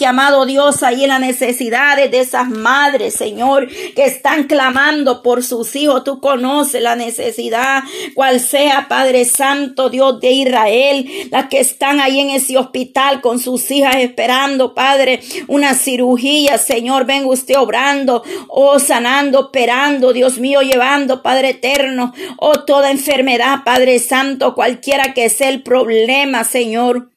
Que amado Dios, ahí en las necesidades de esas madres, Señor, que están clamando por sus hijos. Tú conoces la necesidad, cual sea, Padre Santo, Dios de Israel, las que están ahí en ese hospital con sus hijas esperando, Padre, una cirugía, Señor, venga usted obrando, oh, sanando, operando, Dios mío, llevando, Padre eterno, oh, toda enfermedad, Padre Santo, cualquiera que sea el problema, Señor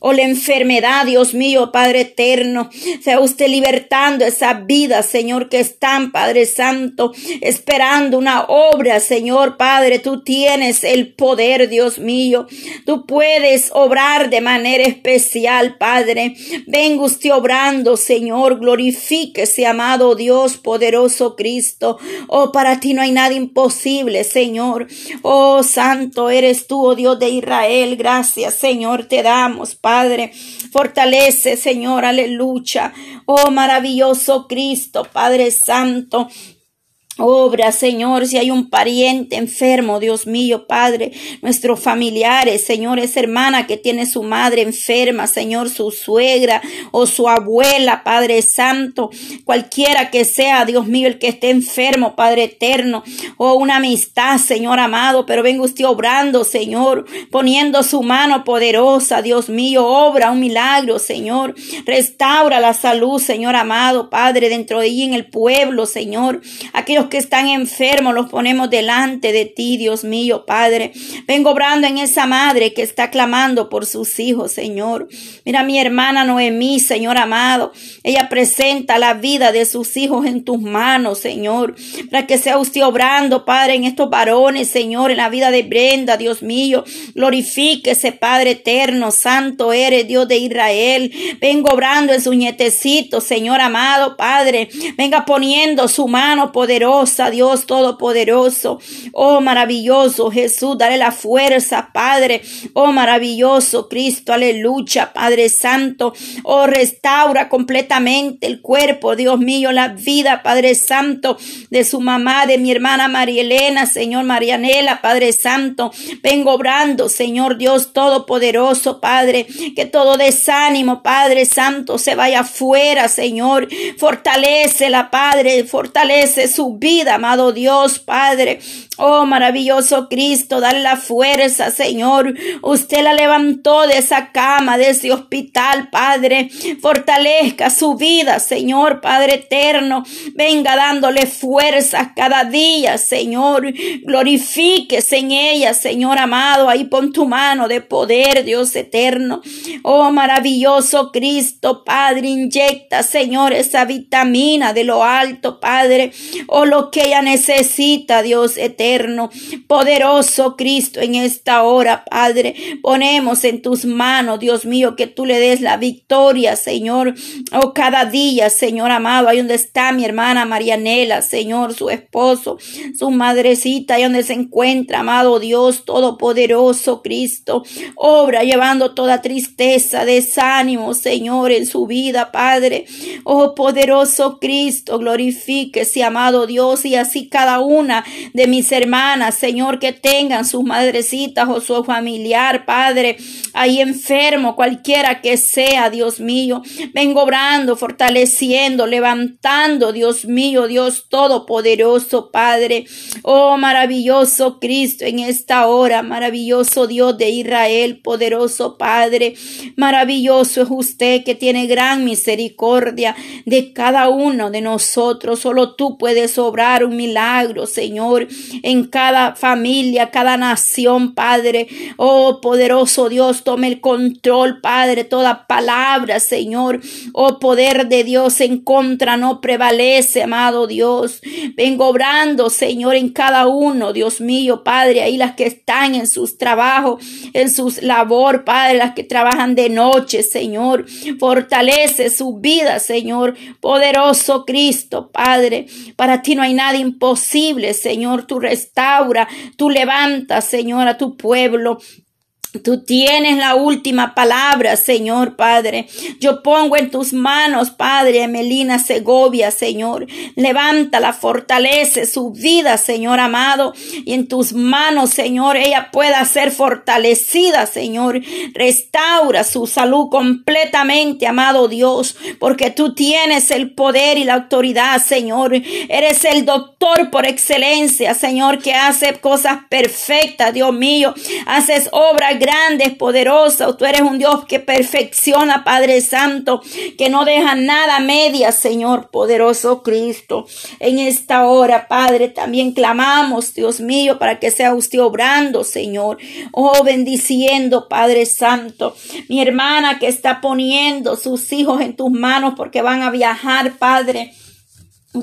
o la enfermedad, Dios mío, Padre eterno. Sea usted libertando esa vida, Señor, que están, Padre Santo, esperando una obra, Señor, Padre. Tú tienes el poder, Dios mío. Tú puedes obrar de manera especial, Padre. Venga usted obrando, Señor. Glorifíquese, amado Dios, poderoso Cristo. Oh, para ti no hay nada imposible, Señor. Oh, santo eres tú, oh Dios de Israel. Gracias, Señor, te damos, Padre. Fortalece, Señor, aleluya. Oh, maravilloso Cristo, Padre Santo. Obra, Señor, si hay un pariente enfermo, Dios mío, Padre, nuestros familiares, Señor, esa hermana que tiene su madre enferma, Señor, su suegra o su abuela, Padre Santo, cualquiera que sea, Dios mío, el que esté enfermo, Padre eterno, o una amistad, Señor amado, pero venga usted obrando, Señor, poniendo su mano poderosa, Dios mío, obra un milagro, Señor, restaura la salud, Señor amado, Padre, dentro de allí en el pueblo, Señor, aquellos que están enfermos los ponemos delante de ti, Dios mío, Padre. Vengo obrando en esa madre que está clamando por sus hijos, Señor. Mira mi hermana Noemí, Señor amado. Ella presenta la vida de sus hijos en tus manos, Señor. Para que sea usted obrando, Padre, en estos varones, Señor, en la vida de Brenda, Dios mío. Glorifíquese, Padre eterno, santo eres, Dios de Israel. Vengo obrando en sus nietecitos, Señor amado, Padre. Venga poniendo su mano poderosa Dios Todopoderoso. Oh, maravilloso Jesús, dale la fuerza, Padre. Oh, maravilloso Cristo, aleluya, Padre Santo. Oh, restaura completamente el cuerpo, Dios mío, la vida, Padre Santo, de su mamá, de mi hermana María Elena, Señor Marianela, Padre Santo. Vengo obrando, Señor Dios Todopoderoso, Padre, que todo desánimo, Padre Santo, se vaya afuera, Señor. Fortalece la Padre, fortalece su vida vida, amado Dios, Padre. Oh, maravilloso Cristo, dale la fuerza, Señor. Usted la levantó de esa cama, de ese hospital, Padre. Fortalezca su vida, Señor, Padre eterno. Venga dándole fuerzas cada día, Señor. Glorifíquese en ella, Señor amado. Ahí pon tu mano de poder, Dios eterno. Oh, maravilloso Cristo, Padre, inyecta, Señor, esa vitamina de lo alto, Padre. Oh, lo que ella necesita, Dios eterno Poderoso Cristo, en esta hora, Padre, ponemos en tus manos, Dios mío, que tú le des la victoria, Señor. Oh, cada día, Señor amado, ahí donde está mi hermana Marianela, Señor, su esposo, su madrecita, ahí donde se encuentra, amado Dios Todopoderoso, Cristo. Obra llevando toda tristeza, desánimo, Señor, en su vida, Padre. Oh, poderoso Cristo, glorifíquese, amado Dios, y así cada una de mis hermanas, Señor, que tengan sus madrecitas o su familiar, Padre, ahí enfermo, cualquiera que sea, Dios mío. Vengo obrando, fortaleciendo, levantando, Dios mío, Dios todopoderoso, Padre. Oh, maravilloso Cristo en esta hora, maravilloso Dios de Israel, poderoso Padre. Maravilloso es usted que tiene gran misericordia de cada uno de nosotros. Solo tú puedes obrar un milagro, Señor en cada familia, cada nación, Padre. Oh, poderoso Dios, tome el control, Padre. Toda palabra, Señor. Oh, poder de Dios en contra no prevalece, amado Dios. Vengo obrando, Señor, en cada uno, Dios mío, Padre. Ahí las que están en sus trabajos, en sus labor, Padre, las que trabajan de noche, Señor. Fortalece su vida, Señor. Poderoso Cristo, Padre. Para ti no hay nada imposible, Señor. Tú restaura, tú levantas, Señor, a tu pueblo. Tú tienes la última palabra, Señor Padre. Yo pongo en tus manos, Padre, Melina Segovia, Señor. Levántala, fortalece su vida, Señor amado. Y en tus manos, Señor, ella pueda ser fortalecida, Señor. Restaura su salud completamente, amado Dios, porque tú tienes el poder y la autoridad, Señor. Eres el doctor por excelencia, Señor, que hace cosas perfectas, Dios mío. Haces obras grande, poderosa. Tú eres un Dios que perfecciona, Padre Santo, que no deja nada media, Señor, poderoso Cristo. En esta hora, Padre, también clamamos, Dios mío, para que sea usted obrando, Señor. Oh, bendiciendo, Padre Santo. Mi hermana que está poniendo sus hijos en tus manos porque van a viajar, Padre.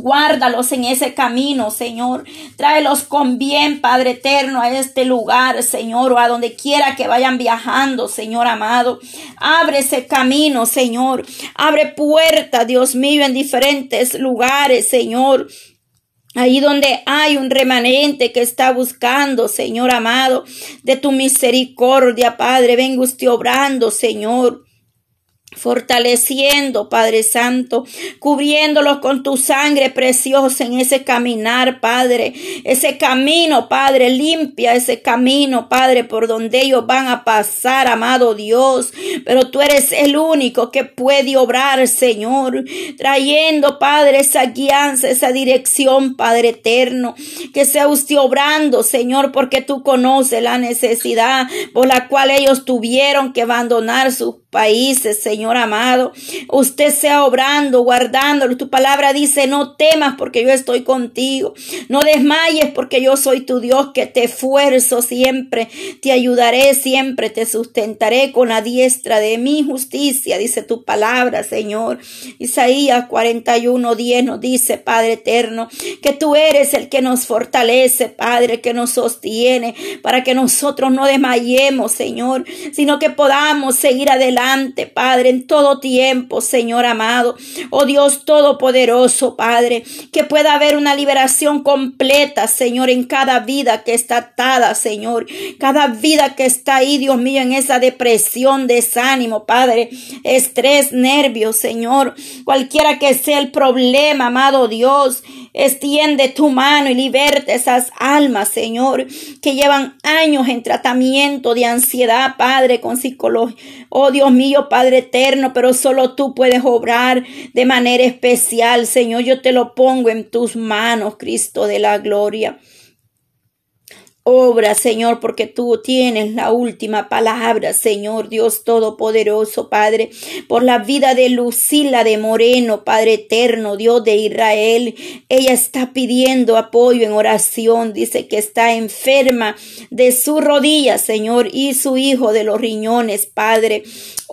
Guárdalos en ese camino, Señor. Tráelos con bien, Padre eterno, a este lugar, Señor, o a donde quiera que vayan viajando, Señor amado. Abre ese camino, Señor. Abre puertas, Dios mío, en diferentes lugares, Señor. Ahí donde hay un remanente que está buscando, Señor amado, de tu misericordia, Padre, venga usted obrando, Señor fortaleciendo, Padre Santo, cubriéndolos con tu sangre preciosa en ese caminar, Padre, ese camino, Padre, limpia ese camino, Padre, por donde ellos van a pasar, amado Dios, pero tú eres el único que puede obrar, Señor, trayendo, Padre, esa guianza, esa dirección, Padre eterno, que sea usted obrando, Señor, porque tú conoces la necesidad por la cual ellos tuvieron que abandonar sus países, Señor amado. Usted sea obrando, guardándolo. Tu palabra dice, no temas porque yo estoy contigo. No desmayes porque yo soy tu Dios que te esfuerzo siempre. Te ayudaré siempre, te sustentaré con la diestra de mi justicia, dice tu palabra, Señor. Isaías 41, 10 nos dice, Padre eterno, que tú eres el que nos fortalece, Padre, que nos sostiene, para que nosotros no desmayemos, Señor, sino que podamos seguir adelante Padre, en todo tiempo, Señor amado. Oh Dios Todopoderoso, Padre, que pueda haber una liberación completa, Señor, en cada vida que está atada, Señor. Cada vida que está ahí, Dios mío, en esa depresión, desánimo, Padre, estrés, nervios, Señor. Cualquiera que sea el problema, amado Dios, extiende tu mano y liberte esas almas, Señor, que llevan años en tratamiento de ansiedad, Padre, con psicología. Oh Dios mío, Padre eterno, pero solo tú puedes obrar de manera especial, Señor. Yo te lo pongo en tus manos, Cristo de la gloria. Obra, Señor, porque tú tienes la última palabra, Señor Dios Todopoderoso, Padre, por la vida de Lucila de Moreno, Padre eterno, Dios de Israel. Ella está pidiendo apoyo en oración, dice que está enferma de su rodilla, Señor, y su hijo de los riñones, Padre.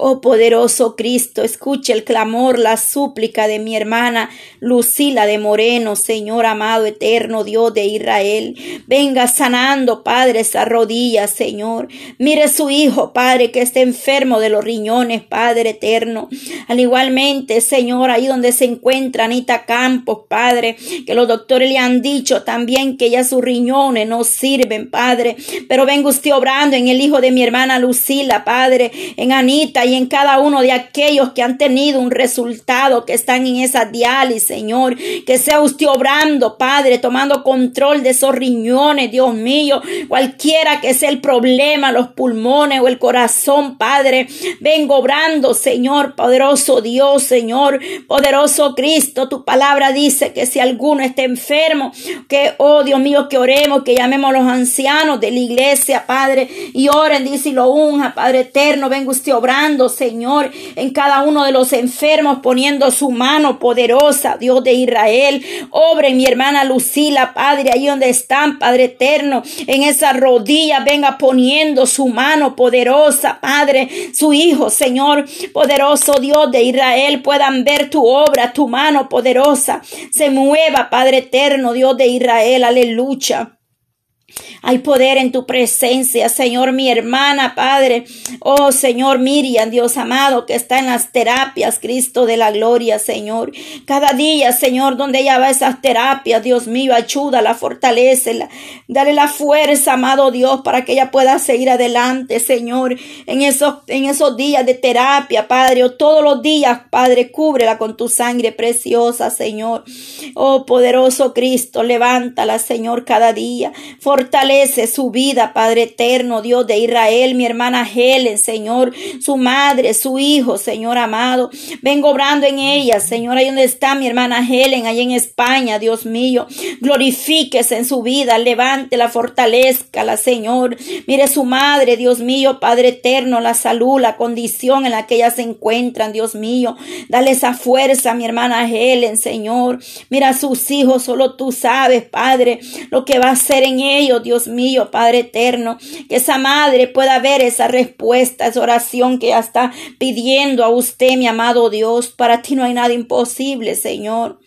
Oh poderoso Cristo, escuche el clamor, la súplica de mi hermana Lucila de Moreno, Señor amado eterno Dios de Israel. Venga sanando, Padre, esa rodilla, Señor. Mire su hijo, Padre, que está enfermo de los riñones, Padre eterno. Al igualmente, Señor, ahí donde se encuentra Anita Campos, Padre, que los doctores le han dicho también que ya sus riñones no sirven, Padre. Pero venga usted obrando en el hijo de mi hermana Lucila, Padre, en Anita y en cada uno de aquellos que han tenido un resultado, que están en esa diálisis, Señor. Que sea usted obrando, Padre, tomando control de esos riñones, Dios mío. Cualquiera que sea el problema, los pulmones o el corazón, Padre. Vengo obrando, Señor, poderoso Dios, Señor, poderoso Cristo. Tu palabra dice que si alguno está enfermo, que, oh Dios mío, que oremos, que llamemos a los ancianos de la iglesia, Padre, y oren, dice y lo unja, Padre eterno. Venga usted obrando Señor, en cada uno de los enfermos, poniendo su mano poderosa, Dios de Israel. Obre mi hermana Lucila, Padre, ahí donde están, Padre eterno, en esa rodilla, venga poniendo su mano poderosa, Padre, su Hijo, Señor, poderoso Dios de Israel, puedan ver tu obra, tu mano poderosa, se mueva, Padre eterno, Dios de Israel, aleluya. Hay poder en tu presencia, Señor, mi hermana, Padre. Oh, Señor, Miriam, Dios amado, que está en las terapias, Cristo de la gloria, Señor. Cada día, Señor, donde ella va a esas terapias, Dios mío, ayúdala, fortalecela. Dale la fuerza, amado Dios, para que ella pueda seguir adelante, Señor, en esos, en esos días de terapia, Padre, o todos los días, Padre, cúbrela con tu sangre preciosa, Señor. Oh, poderoso Cristo, levántala, Señor, cada día. Fortalece su vida, Padre eterno, Dios de Israel, mi hermana Helen, Señor, su madre, su hijo, Señor amado. Vengo obrando en ella, Señor, ahí donde está mi hermana Helen, ahí en España, Dios mío. Glorifíquese en su vida, levántela, fortalezcala, Señor. Mire su madre, Dios mío, Padre eterno, la salud, la condición en la que ella se encuentran, Dios mío. Dale esa fuerza, mi hermana Helen, Señor. Mira a sus hijos, solo tú sabes, Padre, lo que va a hacer en ellos Dios mío, Padre eterno, que esa madre pueda ver esa respuesta, esa oración que ya está pidiendo a usted, mi amado Dios. Para ti no hay nada imposible, Señor.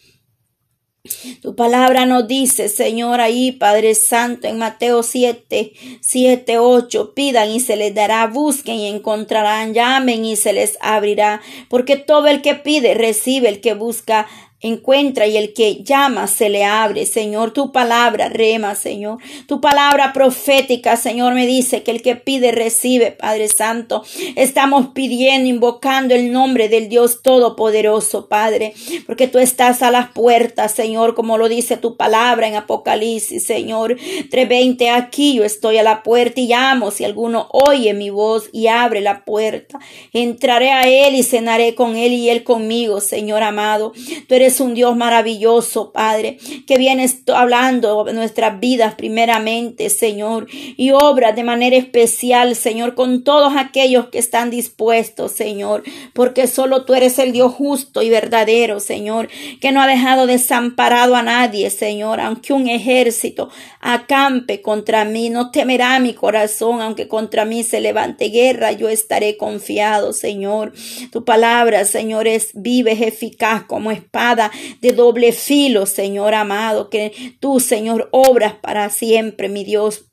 Tu palabra nos dice, Señor, ahí, Padre Santo, en Mateo 7, 7, 8, pidan y se les dará, busquen y encontrarán, llamen y se les abrirá, porque todo el que pide recibe, el que busca encuentra y el que llama se le abre, Señor. Tu palabra rema, Señor. Tu palabra profética, Señor, me dice que el que pide recibe, Padre Santo. Estamos pidiendo, invocando el nombre del Dios Todopoderoso, Padre, porque tú estás a las puertas, Señor, como lo dice tu palabra en Apocalipsis, Señor. 3:20, aquí yo estoy a la puerta y llamo. Si alguno oye mi voz y abre la puerta, entraré a él y cenaré con él y él conmigo, Señor amado. Tú eres un Dios maravilloso, Padre, que vienes hablando nuestras vidas primeramente, Señor, y obra de manera especial, Señor, con todos aquellos que están dispuestos, Señor, porque solo tú eres el Dios justo y verdadero, Señor, que no ha dejado desamparado a nadie, Señor, aunque un ejército acampe contra mí, no temerá mi corazón, aunque contra mí se levante guerra, yo estaré confiado, Señor. Tu palabra, Señor, es viva, es eficaz como espada de doble filo, Señor amado, que tú, Señor, obras para siempre, mi Dios.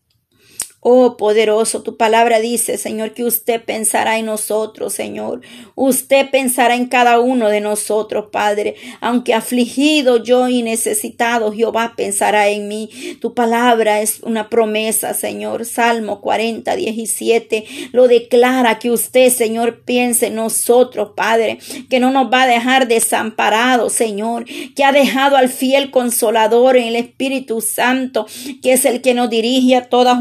Oh poderoso, tu palabra dice, Señor, que usted pensará en nosotros, Señor. Usted pensará en cada uno de nosotros, Padre. Aunque afligido yo y necesitado, Jehová pensará en mí. Tu palabra es una promesa, Señor. Salmo 40, 17 lo declara que usted, Señor, piense en nosotros, Padre, que no nos va a dejar desamparados, Señor, que ha dejado al fiel consolador en el Espíritu Santo, que es el que nos dirige a toda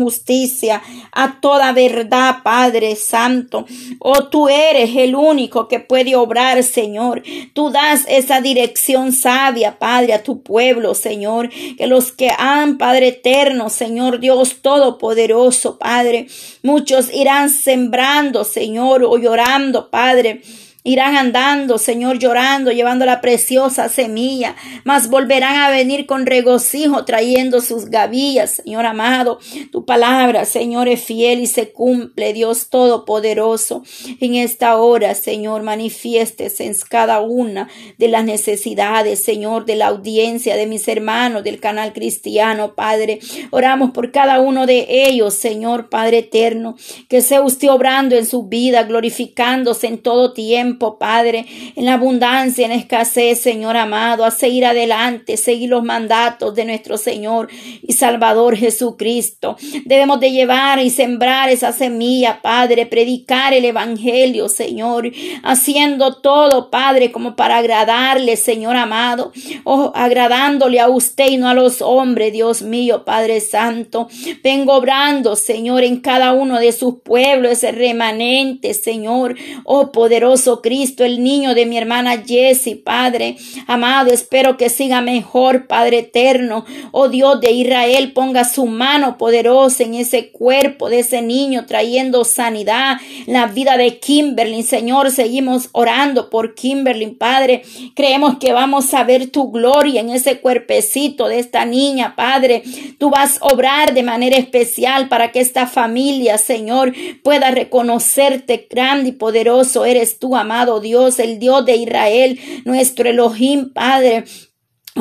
a toda verdad, Padre Santo. Oh, tú eres el único que puede obrar, Señor. Tú das esa dirección sabia, Padre, a tu pueblo, Señor. Que los que han, Padre eterno, Señor Dios Todopoderoso, Padre, muchos irán sembrando, Señor, o llorando, Padre Irán andando, Señor, llorando, llevando la preciosa semilla, mas volverán a venir con regocijo trayendo sus gavillas, Señor amado. Tu palabra, Señor, es fiel y se cumple, Dios Todopoderoso. En esta hora, Señor, manifiestes en cada una de las necesidades, Señor, de la audiencia de mis hermanos del canal cristiano, Padre. Oramos por cada uno de ellos, Señor, Padre eterno, que sea usted obrando en su vida, glorificándose en todo tiempo Padre, en la abundancia, en escasez, Señor amado, a seguir adelante, seguir los mandatos de nuestro Señor y Salvador Jesucristo. Debemos de llevar y sembrar esa semilla, Padre, predicar el Evangelio, Señor, haciendo todo, Padre, como para agradarle, Señor amado, o agradándole a usted y no a los hombres, Dios mío, Padre Santo. Vengo obrando, Señor, en cada uno de sus pueblos, ese remanente, Señor, oh poderoso Cristo, el niño de mi hermana Jessie, Padre. Amado, espero que siga mejor, Padre eterno. Oh Dios de Israel, ponga su mano poderosa en ese cuerpo de ese niño, trayendo sanidad la vida de Kimberly. Señor, seguimos orando por Kimberly, Padre. Creemos que vamos a ver tu gloria en ese cuerpecito de esta niña, Padre. Tú vas a obrar de manera especial para que esta familia, Señor, pueda reconocerte grande y poderoso eres tú, amado Dios, el Dios de Israel, nuestro Elohim, Padre.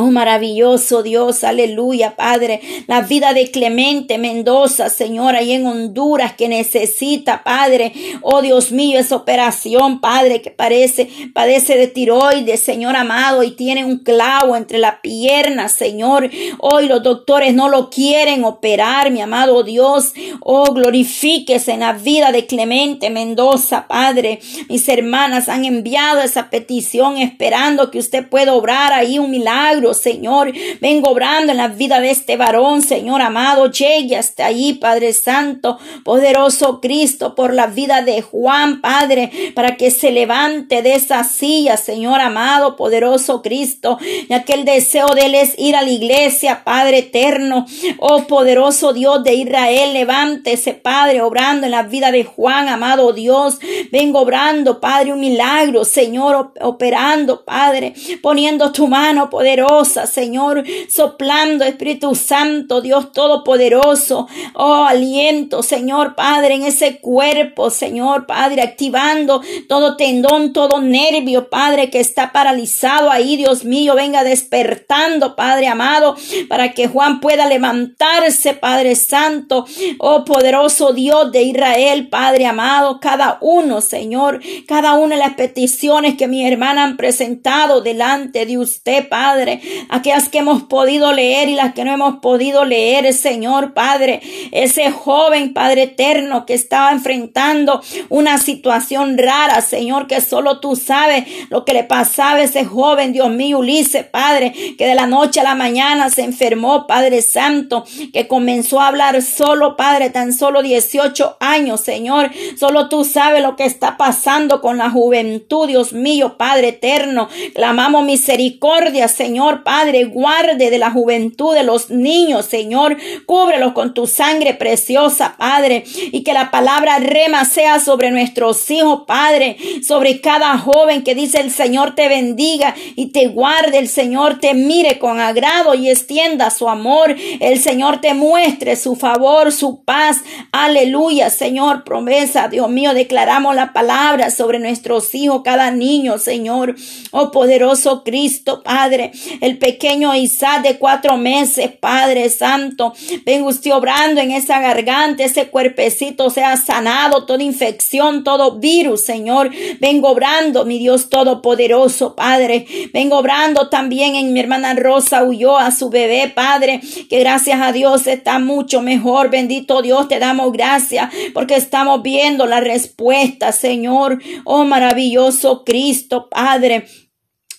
Oh, maravilloso Dios, aleluya, Padre. La vida de Clemente Mendoza, Señor, ahí en Honduras, que necesita, Padre. Oh, Dios mío, esa operación, Padre, que parece, padece de tiroides, Señor amado, y tiene un clavo entre la pierna, Señor. Hoy los doctores no lo quieren operar, mi amado Dios. Oh, glorifíquese en la vida de Clemente Mendoza, Padre. Mis hermanas han enviado esa petición esperando que usted pueda obrar ahí un milagro Señor. Vengo obrando en la vida de este varón, Señor amado. Llegue hasta ahí, Padre Santo, poderoso Cristo, por la vida de Juan, Padre, para que se levante de esa silla, Señor amado, poderoso Cristo. Y aquel deseo de él es ir a la iglesia, Padre eterno. Oh, poderoso Dios de Israel, levántese, Padre, obrando en la vida de Juan, amado Dios. Vengo obrando, Padre, un milagro, Señor, operando, Padre, poniendo tu mano poderosa Señor, soplando Espíritu Santo, Dios Todopoderoso, oh aliento, Señor Padre, en ese cuerpo, Señor Padre, activando todo tendón, todo nervio, Padre, que está paralizado ahí, Dios mío, venga despertando, Padre amado, para que Juan pueda levantarse, Padre Santo, oh poderoso Dios de Israel, Padre amado, cada uno, Señor, cada una de las peticiones que mi hermana han presentado delante de usted, Padre, aquellas que hemos podido leer y las que no hemos podido leer, Señor Padre, ese joven Padre eterno que estaba enfrentando una situación rara, Señor, que solo tú sabes lo que le pasaba a ese joven, Dios mío, Ulises, Padre, que de la noche a la mañana se enfermó, Padre Santo, que comenzó a hablar solo, Padre, tan solo 18 años, Señor, solo tú sabes lo que está pasando con la juventud, Dios mío, Padre eterno, clamamos misericordia, Señor, Padre, guarde de la juventud de los niños, Señor. Cúbrelos con tu sangre preciosa, Padre. Y que la palabra rema sea sobre nuestros hijos, Padre. Sobre cada joven que dice el Señor te bendiga y te guarde. El Señor te mire con agrado y extienda su amor. El Señor te muestre su favor, su paz. Aleluya, Señor. Promesa, Dios mío, declaramos la palabra sobre nuestros hijos, cada niño, Señor. Oh poderoso Cristo, Padre el pequeño Isaac de cuatro meses, Padre Santo. Venga usted obrando en esa garganta, ese cuerpecito sea sanado, toda infección, todo virus, Señor. Vengo obrando, mi Dios Todopoderoso, Padre. Vengo obrando también en mi hermana Rosa huyó a su bebé, Padre, que gracias a Dios está mucho mejor. Bendito Dios, te damos gracias porque estamos viendo la respuesta, Señor. Oh maravilloso Cristo, Padre.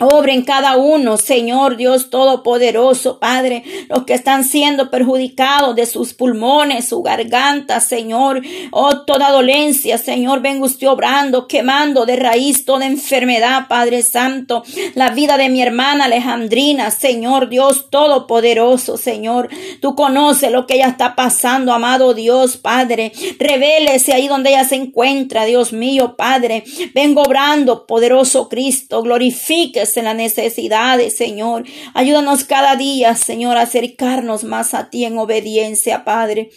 Obra en cada uno, Señor Dios Todopoderoso, Padre, los que están siendo perjudicados de sus pulmones, su garganta, Señor. Oh, toda dolencia, Señor, venga usted obrando, quemando de raíz toda enfermedad, Padre Santo. La vida de mi hermana Alejandrina, Señor Dios Todopoderoso, Señor. Tú conoces lo que ella está pasando, amado Dios, Padre. Revélese ahí donde ella se encuentra, Dios mío, Padre. Vengo obrando, poderoso Cristo. Glorifique en las necesidades, Señor. Ayúdanos cada día, Señor, a acercarnos más a ti en obediencia, Padre.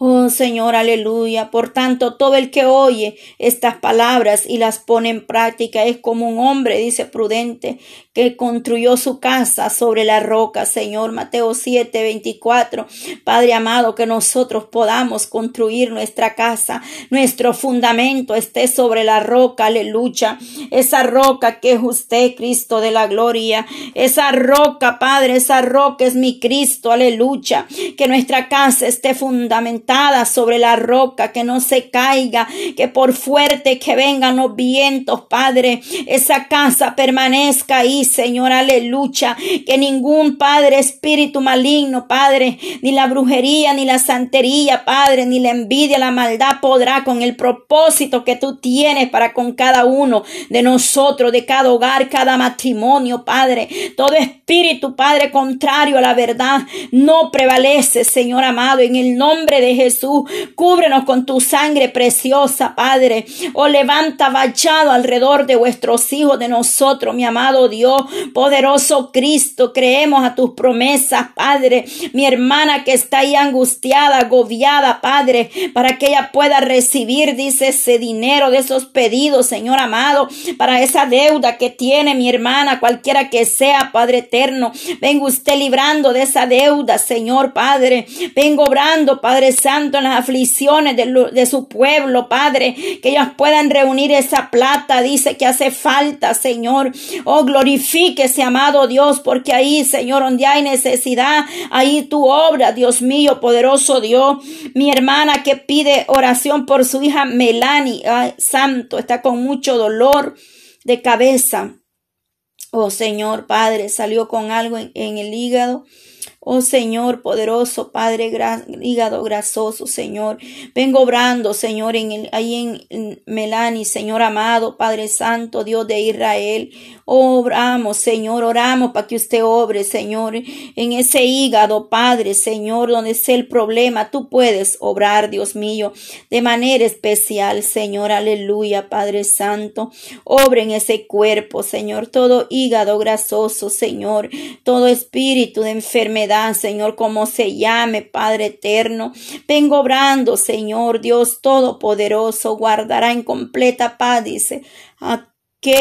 Oh Señor, aleluya. Por tanto, todo el que oye estas palabras y las pone en práctica es como un hombre, dice prudente, que construyó su casa sobre la roca. Señor, Mateo 7, 24. Padre amado, que nosotros podamos construir nuestra casa, nuestro fundamento esté sobre la roca, aleluya. Esa roca que es usted, Cristo de la gloria. Esa roca, Padre, esa roca es mi Cristo, aleluya. Que nuestra casa esté fundamentada sobre la roca, que no se caiga, que por fuerte que vengan los vientos, Padre, esa casa permanezca ahí, Señor, aleluya, que ningún Padre, espíritu maligno, Padre, ni la brujería, ni la santería, Padre, ni la envidia, la maldad podrá con el propósito que tú tienes para con cada uno de nosotros, de cada hogar, cada matrimonio, Padre, todo espíritu, Padre, contrario a la verdad, no prevalece, Señor amado, en el nombre de Jesús. Cúbrenos con tu sangre preciosa, Padre. Oh, levanta vallado alrededor de vuestros hijos, de nosotros, mi amado Dios, poderoso Cristo. Creemos a tus promesas, Padre. Mi hermana que está ahí angustiada, agobiada, Padre, para que ella pueda recibir, dice, ese dinero de esos pedidos, Señor amado, para esa deuda que tiene mi hermana, cualquiera que sea, Padre eterno. Venga usted librando de esa deuda, Señor Padre. Vengo obrando, Padre Santo, en las aflicciones de, su pueblo, Padre, que ellos puedan reunir esa plata, dice que hace falta, Señor. Oh, glorifíquese, amado Dios, porque ahí, Señor, donde hay necesidad, ahí tu obra, Dios mío, poderoso Dios. Mi hermana que pide oración por su hija Melanie, santo, está con mucho dolor de cabeza. Oh Señor Padre, salió con algo en, el hígado. Oh Señor poderoso, Padre, hígado grasoso, Señor. Vengo obrando, Señor, en el, ahí en, Melani, Señor amado, Padre Santo, Dios de Israel. Obramos, Señor, oramos para que usted obre, Señor, en ese hígado, Padre, Señor, donde es el problema. Tú puedes obrar, Dios mío, de manera especial, Señor, aleluya, Padre Santo. Obre en ese cuerpo, Señor, todo hígado grasoso, Señor, todo espíritu de enfermedad, Señor, como se llame, Padre eterno. Vengo obrando, Señor, Dios Todopoderoso, guardará en completa paz, dice, a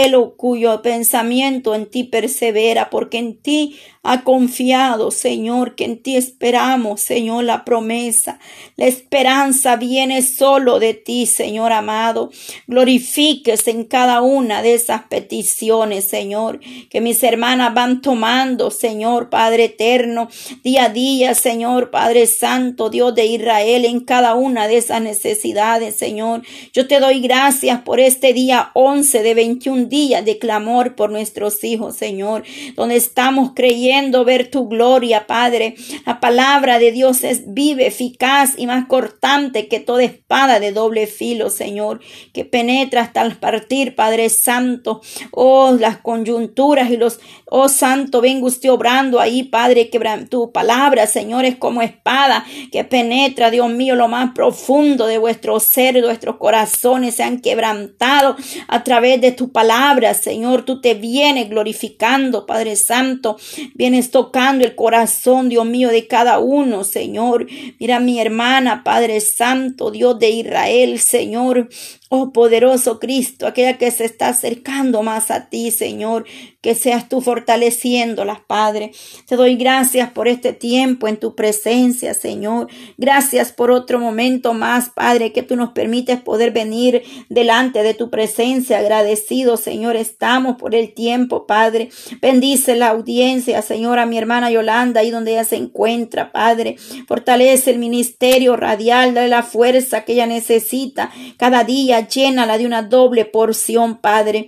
lo cuyo pensamiento en ti persevera, porque en ti ha confiado, Señor, que en ti esperamos, Señor, la promesa. La esperanza viene solo de ti, Señor amado. Glorifiques en cada una de esas peticiones, Señor, que mis hermanas van tomando, Señor, Padre eterno, día a día, Señor, Padre Santo, Dios de Israel, en cada una de esas necesidades, Señor. Yo te doy gracias por este día 11 de 21 días de clamor por nuestros hijos, Señor, donde estamos creyendo ver tu gloria, Padre. La palabra de Dios es vive, eficaz y más cortante que toda espada de doble filo, Señor, que penetra hasta el partir, Padre Santo. Oh, las coyunturas y los, oh Santo, venga usted obrando ahí, Padre, que tu palabra, Señor, es como espada que penetra, Dios mío, lo más profundo de vuestro ser, vuestros corazones se han quebrantado a través de tu palabra, Señor. Tú te vienes glorificando, Padre Santo. Vienes tocando el corazón, Dios mío, de cada uno, Señor. Mira mi hermana, Padre Santo, Dios de Israel, Señor. Oh poderoso Cristo, aquella que se está acercando más a ti, Señor, que seas tú fortaleciéndolas, Padre. Te doy gracias por este tiempo en tu presencia, Señor. Gracias por otro momento más, Padre, que tú nos permites poder venir delante de tu presencia. Agradecido, Señor, estamos por el tiempo, Padre. Bendice la audiencia, Señor, a mi hermana Yolanda, ahí donde ella se encuentra, Padre. Fortalece el ministerio radial, dale la fuerza que ella necesita cada día llénala de una doble porción, Padre.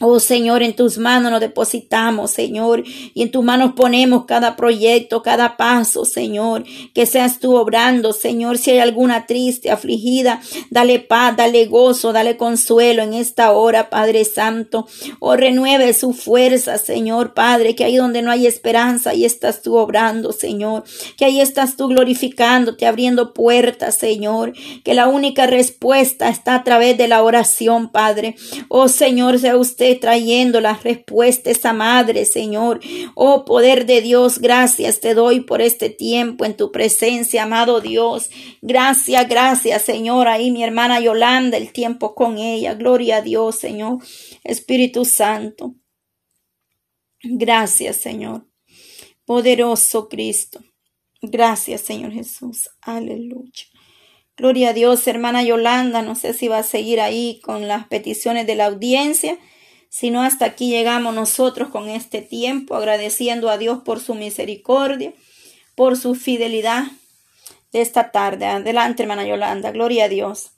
Oh Señor, en tus manos nos depositamos, Señor, y en tus manos ponemos cada proyecto, cada paso, Señor, que seas tú obrando, Señor, si hay alguna triste, afligida, dale paz, dale gozo, dale consuelo en esta hora, Padre Santo, oh renueve su fuerza, Señor, Padre, que ahí donde no hay esperanza, ahí estás tú obrando, Señor, que ahí estás tú glorificándote, abriendo puertas, Señor, que la única respuesta está a través de la oración, Padre, oh Señor, sea usted trayendo las respuestas a madre, Señor. Oh poder de Dios, gracias te doy por este tiempo en tu presencia, amado Dios. Gracias, gracias, Señor. Ahí mi hermana Yolanda, el tiempo con ella. Gloria a Dios, Señor. Espíritu Santo. Gracias, Señor. Poderoso Cristo. Gracias, Señor Jesús. Aleluya. Gloria a Dios, hermana Yolanda. No sé si va a seguir ahí con las peticiones de la audiencia sino hasta aquí llegamos nosotros con este tiempo, agradeciendo a Dios por su misericordia, por su fidelidad de esta tarde. Adelante, hermana Yolanda, gloria a Dios.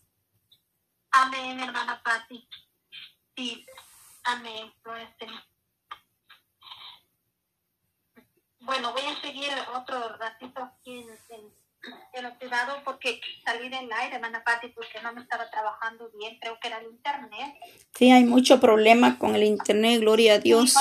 Amén, hermana Patti. Sí, amén. Bueno, voy a seguir otro ratito aquí en, en pero cuidado porque salí del aire, hermana Patti, porque no me estaba trabajando bien, creo que era el internet. Sí, hay mucho problema con el internet, gloria a Dios.